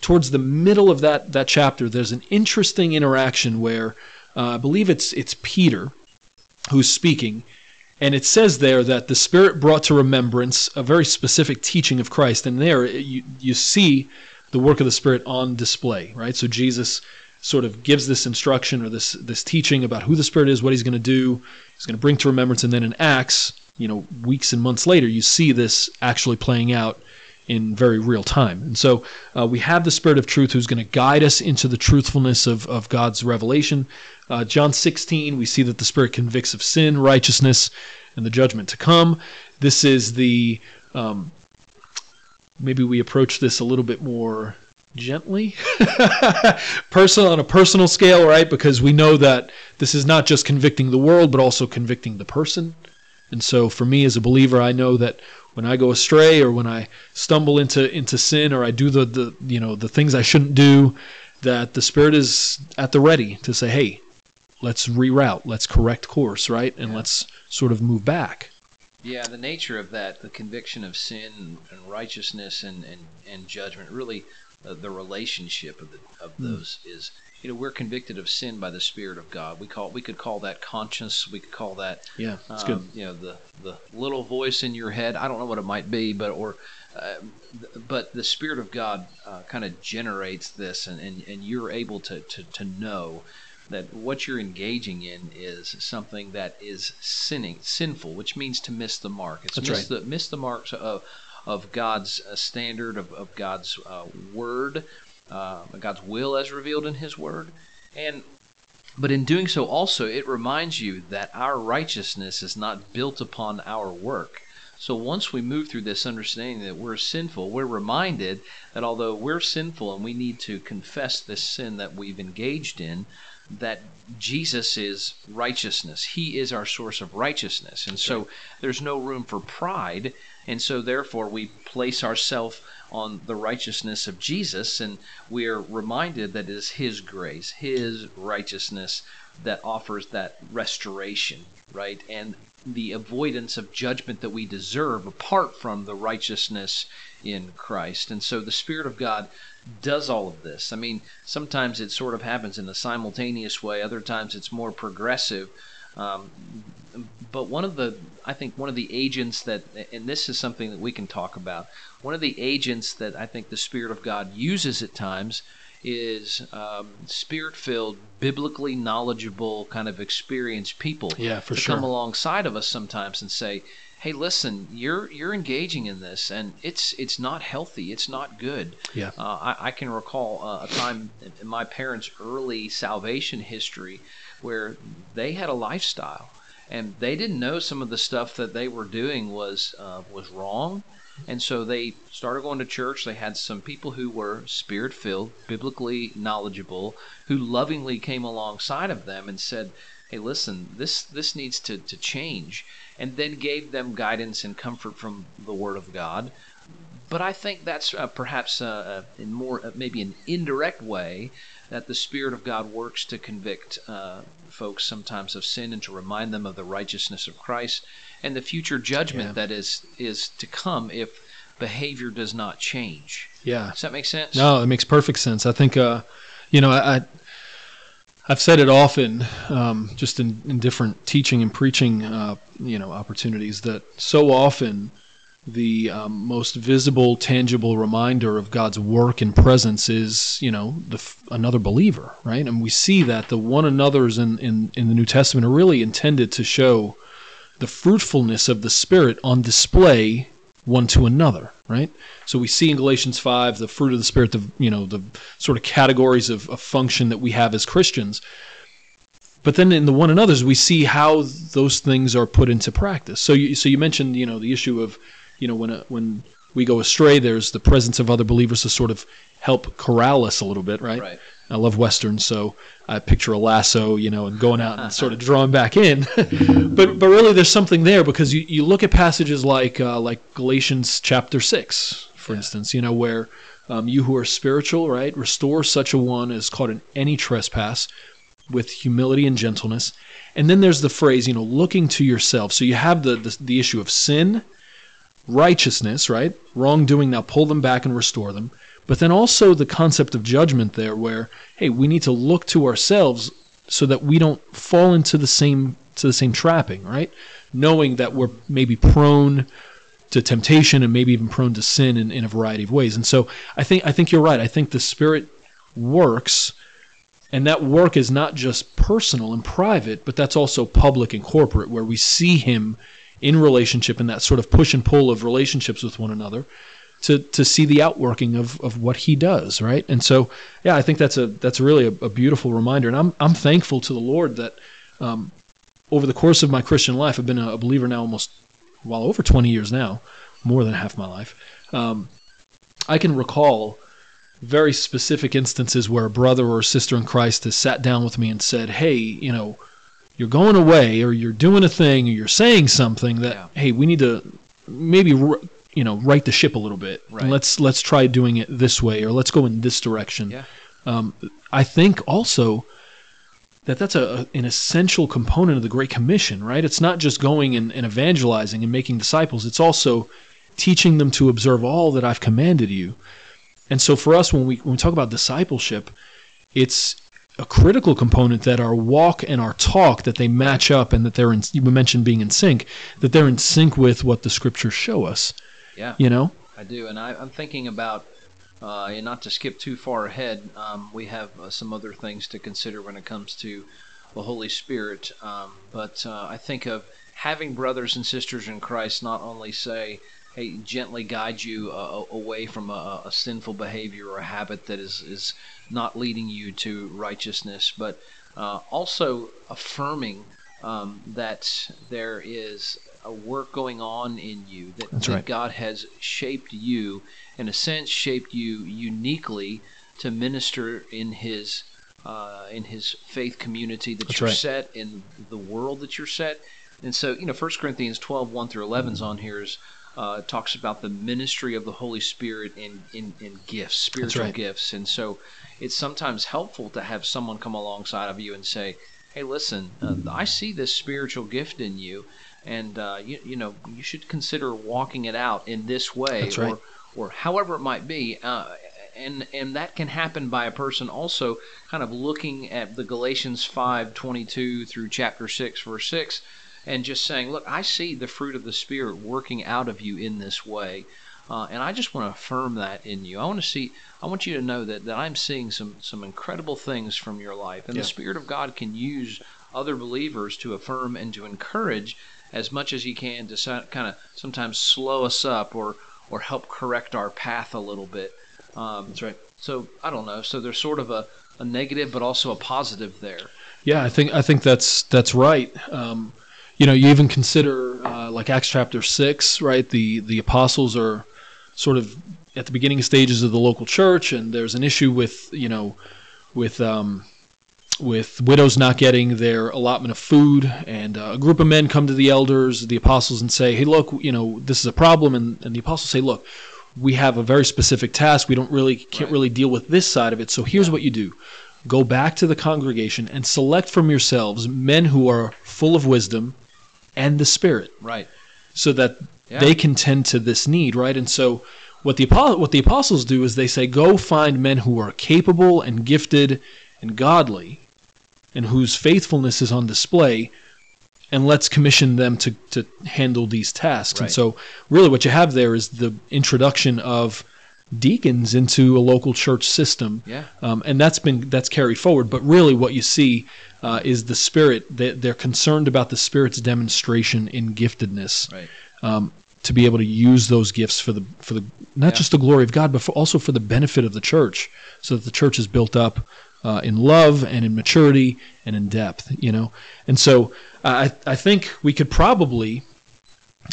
Speaker 2: towards the middle of that that chapter, there's an interesting interaction where uh, I believe it's it's Peter who's speaking. And it says there that the Spirit brought to remembrance a very specific teaching of Christ. And there you, you see the work of the Spirit on display, right? So Jesus sort of gives this instruction or this this teaching about who the Spirit is, what he's going to do, he's going to bring to remembrance. And then in Acts, you know, weeks and months later, you see this actually playing out in very real time. And so uh, we have the Spirit of truth who's going to guide us into the truthfulness of, of God's revelation. Uh, John 16, we see that the Spirit convicts of sin, righteousness, and the judgment to come. This is the, um, maybe we approach this a little bit more gently, personal on a personal scale, right? Because we know that this is not just convicting the world, but also convicting the person. And so for me as a believer, I know that when I go astray or when I stumble into into sin or I do the, the you know the things I shouldn't do, that the Spirit is at the ready to say, "Hey, let's reroute, let's correct course, right, and
Speaker 1: Yeah.
Speaker 2: let's sort of move back."
Speaker 1: Yeah, the nature of that, the conviction of sin and righteousness and, and, and judgment, really uh, the relationship of, the, of
Speaker 2: Hmm.
Speaker 1: those is, you know, we're convicted of sin by the Spirit of God. We call we could call that conscience. We could call that,
Speaker 2: Yeah, that's
Speaker 1: um,
Speaker 2: good.
Speaker 1: you know, the the little voice in your head. I don't know what it might be, but or, uh, but the Spirit of God uh, kind of generates this, and, and, and you're able to, to to know that what you're engaging in is something that is sinning, sinful, which means to miss the mark. It's
Speaker 2: That's
Speaker 1: miss the miss the marks of of God's uh, standard of, of God's uh, word, uh, God's will as revealed in His word, and but in doing so, also it reminds you that our righteousness is not built upon our work. So once we move through this understanding that we're sinful, we're reminded that although we're sinful and we need to confess this sin that we've engaged in, that Jesus is righteousness. He is our source of righteousness. And so there's no room for pride. And so therefore we place ourselves on the righteousness of Jesus and we're reminded that it is His grace, His righteousness that offers that restoration, right? And the avoidance of judgment that we deserve apart from the righteousness in Christ. And so the Spirit of God does all of this. I mean, sometimes it sort of happens in a simultaneous way, other times it's more progressive. Um, but one of the, I think, one of the agents that, and this is something that we can talk about, one of the agents that I think the Spirit of God uses at times is um, spirit filled, biblically knowledgeable, kind of experienced people
Speaker 2: yeah, for
Speaker 1: to
Speaker 2: sure.
Speaker 1: come alongside of us sometimes and say, "Hey, listen, you're you're engaging in this, and it's it's not healthy. It's not good."
Speaker 2: Yeah.
Speaker 1: Uh, I, I can recall uh, a time in my parents' early salvation history where they had a lifestyle, and they didn't know some of the stuff that they were doing was uh, was wrong and so they started going to church. They had some people who were spirit filled, biblically knowledgeable, who lovingly came alongside of them and said, Hey, listen, this, this needs to, to change. And then gave them guidance and comfort from the Word of God. But I think that's uh, perhaps uh, uh in more, uh, maybe an indirect way that the Spirit of God works to convict uh, folks sometimes of sin and to remind them of the righteousness of Christ and the future judgment
Speaker 2: Yeah.
Speaker 1: that is is to come if behavior does not change.
Speaker 2: Yeah.
Speaker 1: Does that make sense?
Speaker 2: No, it makes perfect sense. I think, uh, you know, I, I I've said it often, um, just in, in different teaching and preaching, uh, you know, opportunities that so often the um, most visible, tangible reminder of God's work and presence is, you know, the, another believer, right? And we see that the one another's in, in, in the New Testament are really intended to show the fruitfulness of the Spirit on display one to another, right? So we see in Galatians 5 the fruit of the Spirit, the, you know, the sort of categories of, of function that we have as Christians. But then in the one another's, we see how those things are put into practice. So you, so you mentioned, you know, the issue of, you know, when, a, when we go astray, there's the presence of other believers to sort of help corral us a little bit, right?
Speaker 1: Right.
Speaker 2: I love westerns, so I picture a lasso, you know, and going out and sort of drawing back in. but but really, there's something there because you, you look at passages like uh, like Galatians chapter six, for
Speaker 1: Yeah.
Speaker 2: instance, you know, where um, you who are spiritual, right, restore such a one as caught in any trespass with humility and gentleness. And then there's the phrase, you know, looking to yourself. So you have the the, the issue of sin, righteousness, right, wrongdoing. Now pull them back and restore them. But then also the concept of judgment there, where hey, we need to look to ourselves so that we don't fall into the same to the same trapping, right? Knowing that we're maybe prone to temptation and maybe even prone to sin in, in a variety of ways. And so I think I think you're right. I think the Spirit works, and that work is not just personal and private, but that's also public and corporate, where we see Him in relationship and that sort of push and pull of relationships with one another to to see the outworking of, of what he does, right? And so, yeah, I think that's a that's really a, a beautiful reminder, and I'm I'm thankful to the Lord that um, over the course of my Christian life, I've been a, believer now almost well over 20 years now, more than half my life. Um, I can recall very specific instances where a brother or a sister in Christ has sat down with me and said, "Hey, you know." You're going away, or you're doing a thing, or you're saying something that,
Speaker 1: Yeah.
Speaker 2: hey, we need to maybe you know right the ship a little bit.
Speaker 1: Right.
Speaker 2: And let's let's try doing it this way, or let's go in this direction.
Speaker 1: Yeah.
Speaker 2: Um, I think also that that's a, an essential component of the Great Commission, right? It's not just going and, and evangelizing and making disciples. It's also teaching them to observe all that I've commanded you. And so for us, when we when we talk about discipleship, it's a critical component that our walk and our talk that they match up and that they're in you mentioned being in sync that they're in sync with what the scriptures show us
Speaker 1: Yeah.
Speaker 2: you know
Speaker 1: I do, and I, I'm thinking about, uh, and not to skip too far ahead, um, we have uh, some other things to consider when it comes to the Holy Spirit. Um, but uh, I think of having brothers and sisters in Christ not only say, hey, gently guide you uh, away from a, a sinful behavior or a habit that is, is not leading you to righteousness, but uh, also affirming um, that there is a work going on in you that, that
Speaker 2: right.
Speaker 1: God has shaped you, in a sense, shaped you uniquely to minister in His uh, in His faith community that
Speaker 2: That's
Speaker 1: you're
Speaker 2: right.
Speaker 1: set in the world that you're set. And so, you know, 1 Corinthians 12, 1 through 11 is on here is uh, talks about the ministry of the Holy Spirit in, in, in gifts, spiritual
Speaker 2: right.
Speaker 1: gifts. And so it's sometimes helpful to have someone come alongside of you and say, hey, listen, uh, I see this spiritual gift in you, and, uh, you, you know, you should consider walking it out in this way
Speaker 2: right.
Speaker 1: or, or however it might be. Uh, and, and that can happen by a person also kind of looking at the Galatians 5 22 through chapter 6, verse 6, and just saying, Look, I see the fruit of the Spirit working out of you in this way. Uh, and I just want to affirm that in you. I want to see, I want you to know that, that I'm seeing some, some incredible things from your life. And
Speaker 2: Yeah.
Speaker 1: the Spirit of God can use other believers to affirm and to encourage as much as He can to so, kind of sometimes slow us up or, or help correct our path a little bit. Um,
Speaker 2: That's right.
Speaker 1: so I don't know. So there's sort of a, a negative, but also a positive there.
Speaker 2: Yeah, I think I think that's that's right. Um, you know, you even consider uh, like Acts chapter six, right? The the apostles are sort of at the beginning stages of the local church, and there's an issue with you know with um, with widows not getting their allotment of food, and uh, a group of men come to the elders, the apostles, and say, "Hey, look, you know, this is a problem," and, and the apostles say, "Look." We have a very specific task. We don't really can't
Speaker 1: Right.
Speaker 2: really deal with this side of it. So here's what you do: go back to the congregation and select from yourselves men who are full of wisdom and the Spirit,
Speaker 1: Right.
Speaker 2: so that
Speaker 1: Yeah.
Speaker 2: they can tend to this need, right? And so, what the what the apostles do is they say, go find men who are capable and gifted and godly, and whose faithfulness is on display, and let's commission them to to handle these tasks. And so, really, what you have there is the introduction of deacons into a local church system
Speaker 1: Yeah.
Speaker 2: um, and that's been that's carried forward. But really, what you see uh, is the spirit. They, they're concerned about the spirit's demonstration in giftedness
Speaker 1: Right.
Speaker 2: um, to be able to use those gifts for the for the not
Speaker 1: Yeah.
Speaker 2: just the glory of God, but for, also for the benefit of the church, so that the church is built up uh, in love and in maturity and in depth. You know, and so I I think we could probably.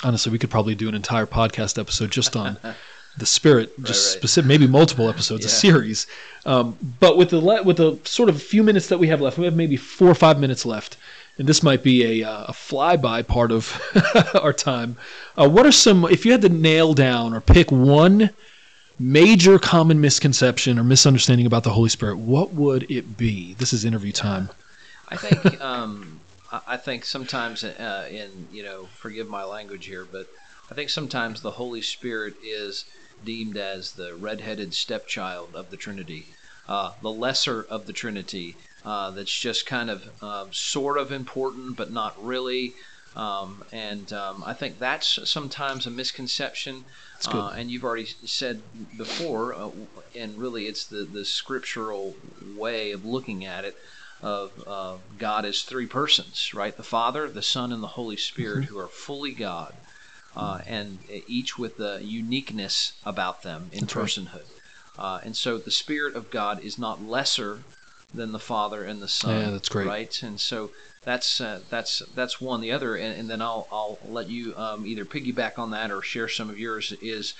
Speaker 2: Honestly, we could probably do an entire podcast episode just on the spirit, just
Speaker 1: right.
Speaker 2: specific, maybe multiple episodes, a series. Um, but with the le- with the sort of few minutes that we have left, we have maybe four or five minutes left, and this might be a, uh, a flyby part of our time. Uh, what are some, if you had to nail down or pick one major common misconception or misunderstanding about the Holy Spirit, what would it be? This is interview time.
Speaker 1: I think um, I think sometimes uh, in you know forgive my language here, but I think sometimes the Holy Spirit is deemed as the redheaded stepchild of the Trinity, uh, the lesser of the Trinity. Uh, that's just kind of um, sort of important, but not really. Um, and um, I think that's sometimes a misconception. Uh, and you've already said before, uh, and really it's the, the scriptural way of looking at it of uh, God as three persons, right? The Father, the Son, and the Holy Spirit, who are fully God, uh, and each with the uniqueness about them in
Speaker 2: That's right.
Speaker 1: personhood. Uh, and so the Spirit of God is not lesser than the Father and the Son.
Speaker 2: Yeah, that's great.
Speaker 1: Right, and so that's uh, that's that's one. The other, and, and then I'll I'll let you um, either piggyback on that or share some of yours. Is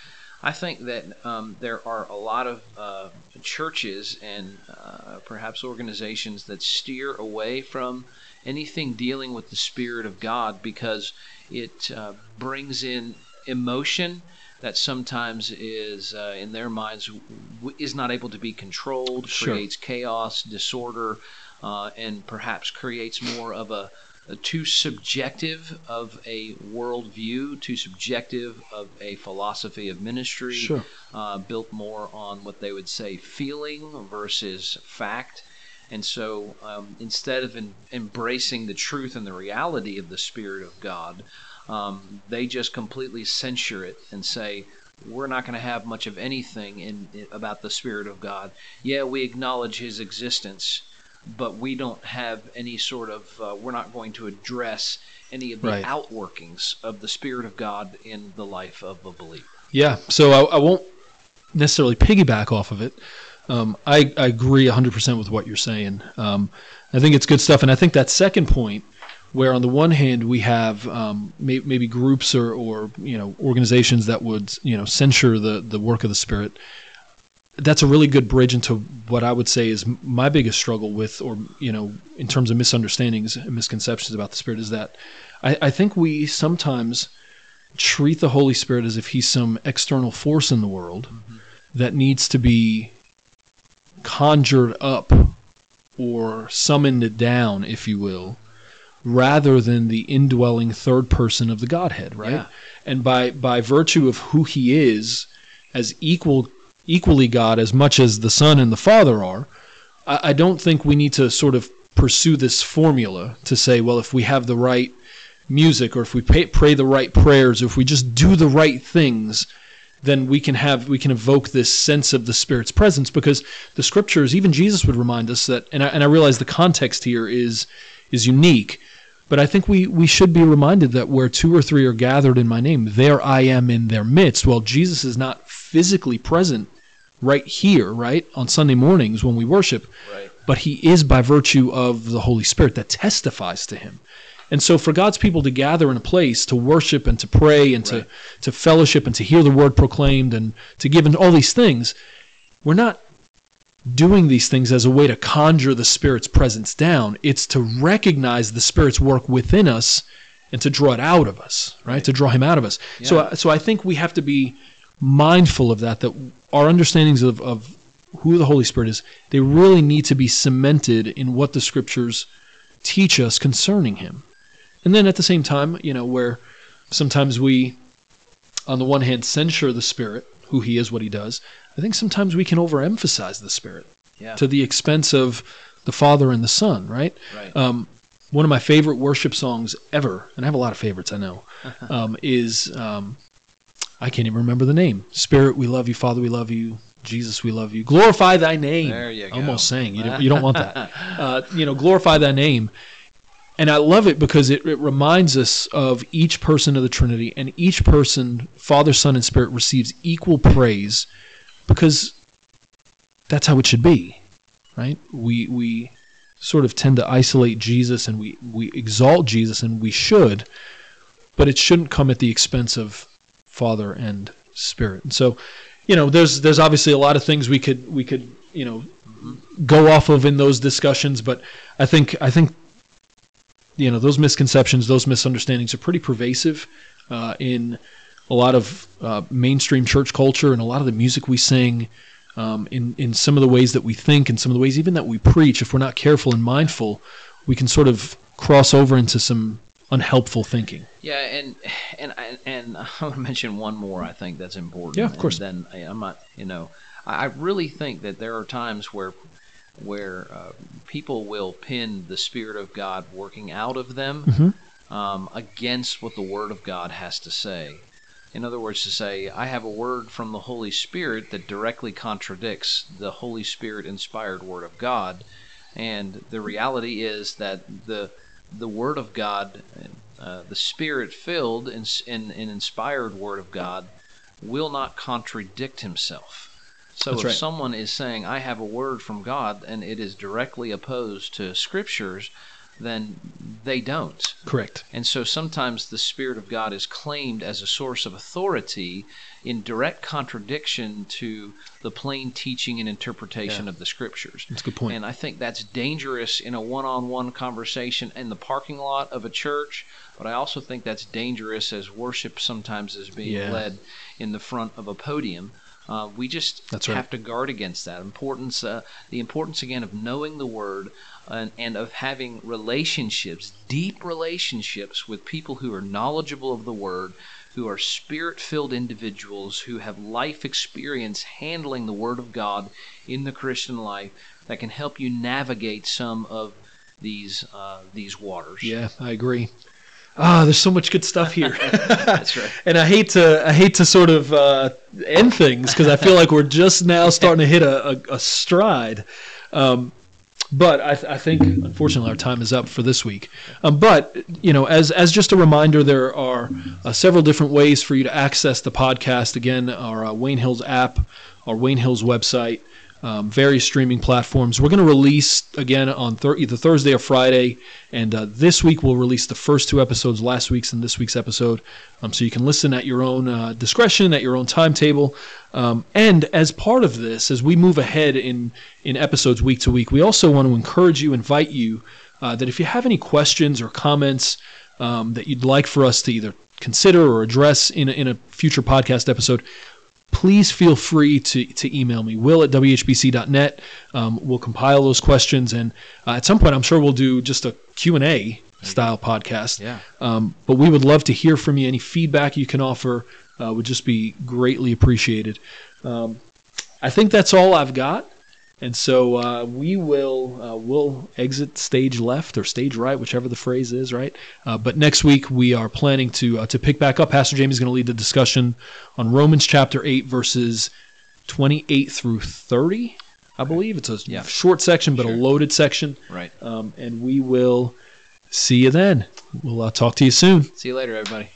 Speaker 1: I think that um, there are a lot of uh, churches and uh, perhaps organizations that steer away from anything dealing with the Spirit of God because it uh, brings in emotion that sometimes is uh, in their minds w- is not able to be controlled,
Speaker 2: Sure.
Speaker 1: creates chaos, disorder, uh, and perhaps creates more of a, a too subjective of a worldview, too subjective of a philosophy of ministry,
Speaker 2: Sure.
Speaker 1: uh, built more on what they would say feeling versus fact. And so um, instead of in, embracing the truth and the reality of the Spirit of God, um, they just completely censure it and say, we're not going to have much of anything in, in about the Spirit of God. Yeah, we acknowledge His existence, but we don't have any sort of. Uh, we're not going to address any of the
Speaker 2: Right.
Speaker 1: outworkings of the Spirit of God in the life of a believer.
Speaker 2: Yeah, so I, I won't necessarily piggyback off of it. Um, I, I agree 100% with what you're saying. Um, I think it's good stuff. And I think that second point where on the one hand we have um, may, maybe groups or, or you know organizations that would you know censure the the work of the Spirit. That's a really good bridge into what I would say is my biggest struggle with, or you know, in terms of misunderstandings and misconceptions about the Spirit, is that I, I think we sometimes treat the Holy Spirit as if he's some external force in the world mm-hmm. that needs to be conjured up or summoned down, if you will, rather than the indwelling third person of the Godhead, right? Yeah. And by by virtue of who he is as equal equally God as much as the Son and the Father are, I, I don't think we need to sort of pursue this formula to say, well, if we have the right music or if we pay, pray the right prayers or if we just do the right things then we can have we can evoke this sense of the spirit's presence because the scriptures even jesus would remind us that and I, and I realize the context here is is unique but i think we we should be reminded that where two or three are gathered in my name there i am in their midst well jesus is not physically present right here right on sunday mornings when we worship right. but he is by virtue of the holy spirit that testifies to him and so for God's people to gather in a place to worship and to pray and right. to, to fellowship and to hear the word proclaimed and to give and all these things, we're not doing these things as a way to conjure the Spirit's presence down. It's to recognize the Spirit's work within us and to draw it out of us, right? right. To draw him out of us. Yeah. So, so I think we have to be mindful of that, that our understandings of, of who the Holy Spirit is, they really need to be cemented in what the scriptures teach us concerning him. And then at the same time, you know, where sometimes we, on the one hand, censure the Spirit, who He is, what He does, I think sometimes we can overemphasize the Spirit yeah. to the expense of the Father and the Son, right?
Speaker 1: Right.
Speaker 2: Um, one of my favorite worship songs ever, and I have a lot of favorites, I know, um, is um, I can't even remember the name. Spirit, we love you. Father, we love you. Jesus, we love you. Glorify thy name.
Speaker 1: There you go.
Speaker 2: Almost saying you don't, you don't want that. Uh, you know, glorify thy name. And I love it because it, it reminds us of each person of the Trinity, and each person, Father, Son, and Spirit, receives equal praise because that's how it should be, right? We we sort of tend to isolate Jesus and we we exalt Jesus, and we should, but it shouldn't come at the expense of Father and Spirit. And so, you know, there's there's obviously a lot of things we could we could you know go off of in those discussions, but I think I think you know those misconceptions, those misunderstandings are pretty pervasive uh, in a lot of uh, mainstream church culture and a lot of the music we sing. Um, in in some of the ways that we think and some of the ways even that we preach, if we're not careful and mindful, we can sort of cross over into some unhelpful thinking.
Speaker 1: Yeah, and and and I want to mention one more. I think that's important.
Speaker 2: Yeah, of course.
Speaker 1: And then I'm not, you know, I really think that there are times where where uh, people will pin the Spirit of God working out of them mm-hmm. um, against what the Word of God has to say. In other words, to say, I have a word from the Holy Spirit that directly contradicts the Holy Spirit inspired Word of God. And the reality is that the the Word of God, uh, the Spirit filled and, and, and inspired Word of God, will not contradict Himself. So That's if right. someone is saying, I have a word from God, and it is directly opposed to scriptures, then they don't.
Speaker 2: Correct.
Speaker 1: And so sometimes the Spirit of God is claimed as a source of authority in direct contradiction to the plain teaching and interpretation yeah. of the Scriptures.
Speaker 2: That's a good point.
Speaker 1: And I think that's dangerous in a one on one conversation in the parking lot of a church, but I also think that's dangerous as worship sometimes is being yeah. led in the front of a podium. Uh, we just
Speaker 2: That's
Speaker 1: have
Speaker 2: right.
Speaker 1: to guard against that importance. Uh, the importance again of knowing the Word and, and, of having relationships, deep relationships with people who are knowledgeable of the Word, who are spirit-filled individuals who have life experience handling the Word of God in the Christian life that can help you navigate some of these uh, these waters.
Speaker 2: Yeah, I agree ah, oh, there's so much good stuff here.
Speaker 1: That's right.
Speaker 2: and I hate to I hate to sort of uh, end things because I feel like we're just now starting to hit a, a, a stride. Um, but I, th- I, think unfortunately our time is up for this week. Um, but you know, as as just a reminder, there are uh, several different ways for you to access the podcast. Again, our uh, Wayne Hills app, our Wayne Hills website. Um, various streaming platforms. We're going to release again on thir- either Thursday or Friday, and uh, this week we'll release the first two episodes, last week's and this week's episode, um, so you can listen at your own uh, discretion, at your own timetable. Um, and as part of this, as we move ahead in in episodes week to week, we also want to encourage you, invite you, uh, that if you have any questions or comments um, that you'd like for us to either consider or address in a, in a future podcast episode, please feel free to, to email me, will at whbc.net. Um, we'll compile those questions, and uh, at some point, I'm sure we'll do just a Q&A style podcast.
Speaker 1: Yeah.
Speaker 2: Um, but we would love to hear from you. Any feedback you can offer uh, would just be greatly appreciated. Um, I think that's all I've got. And so uh, we will uh, we'll exit stage left or stage right, whichever the phrase is, right? Uh, but next week we are planning to uh, to pick back up. Pastor Jamie's going to lead the discussion on Romans chapter eight, verses twenty eight through thirty. I believe it's a
Speaker 1: Yeah.
Speaker 2: short section, but a loaded section.
Speaker 1: Right.
Speaker 2: Um, and we will see you then. We'll uh, talk to you soon.
Speaker 1: See you later, everybody.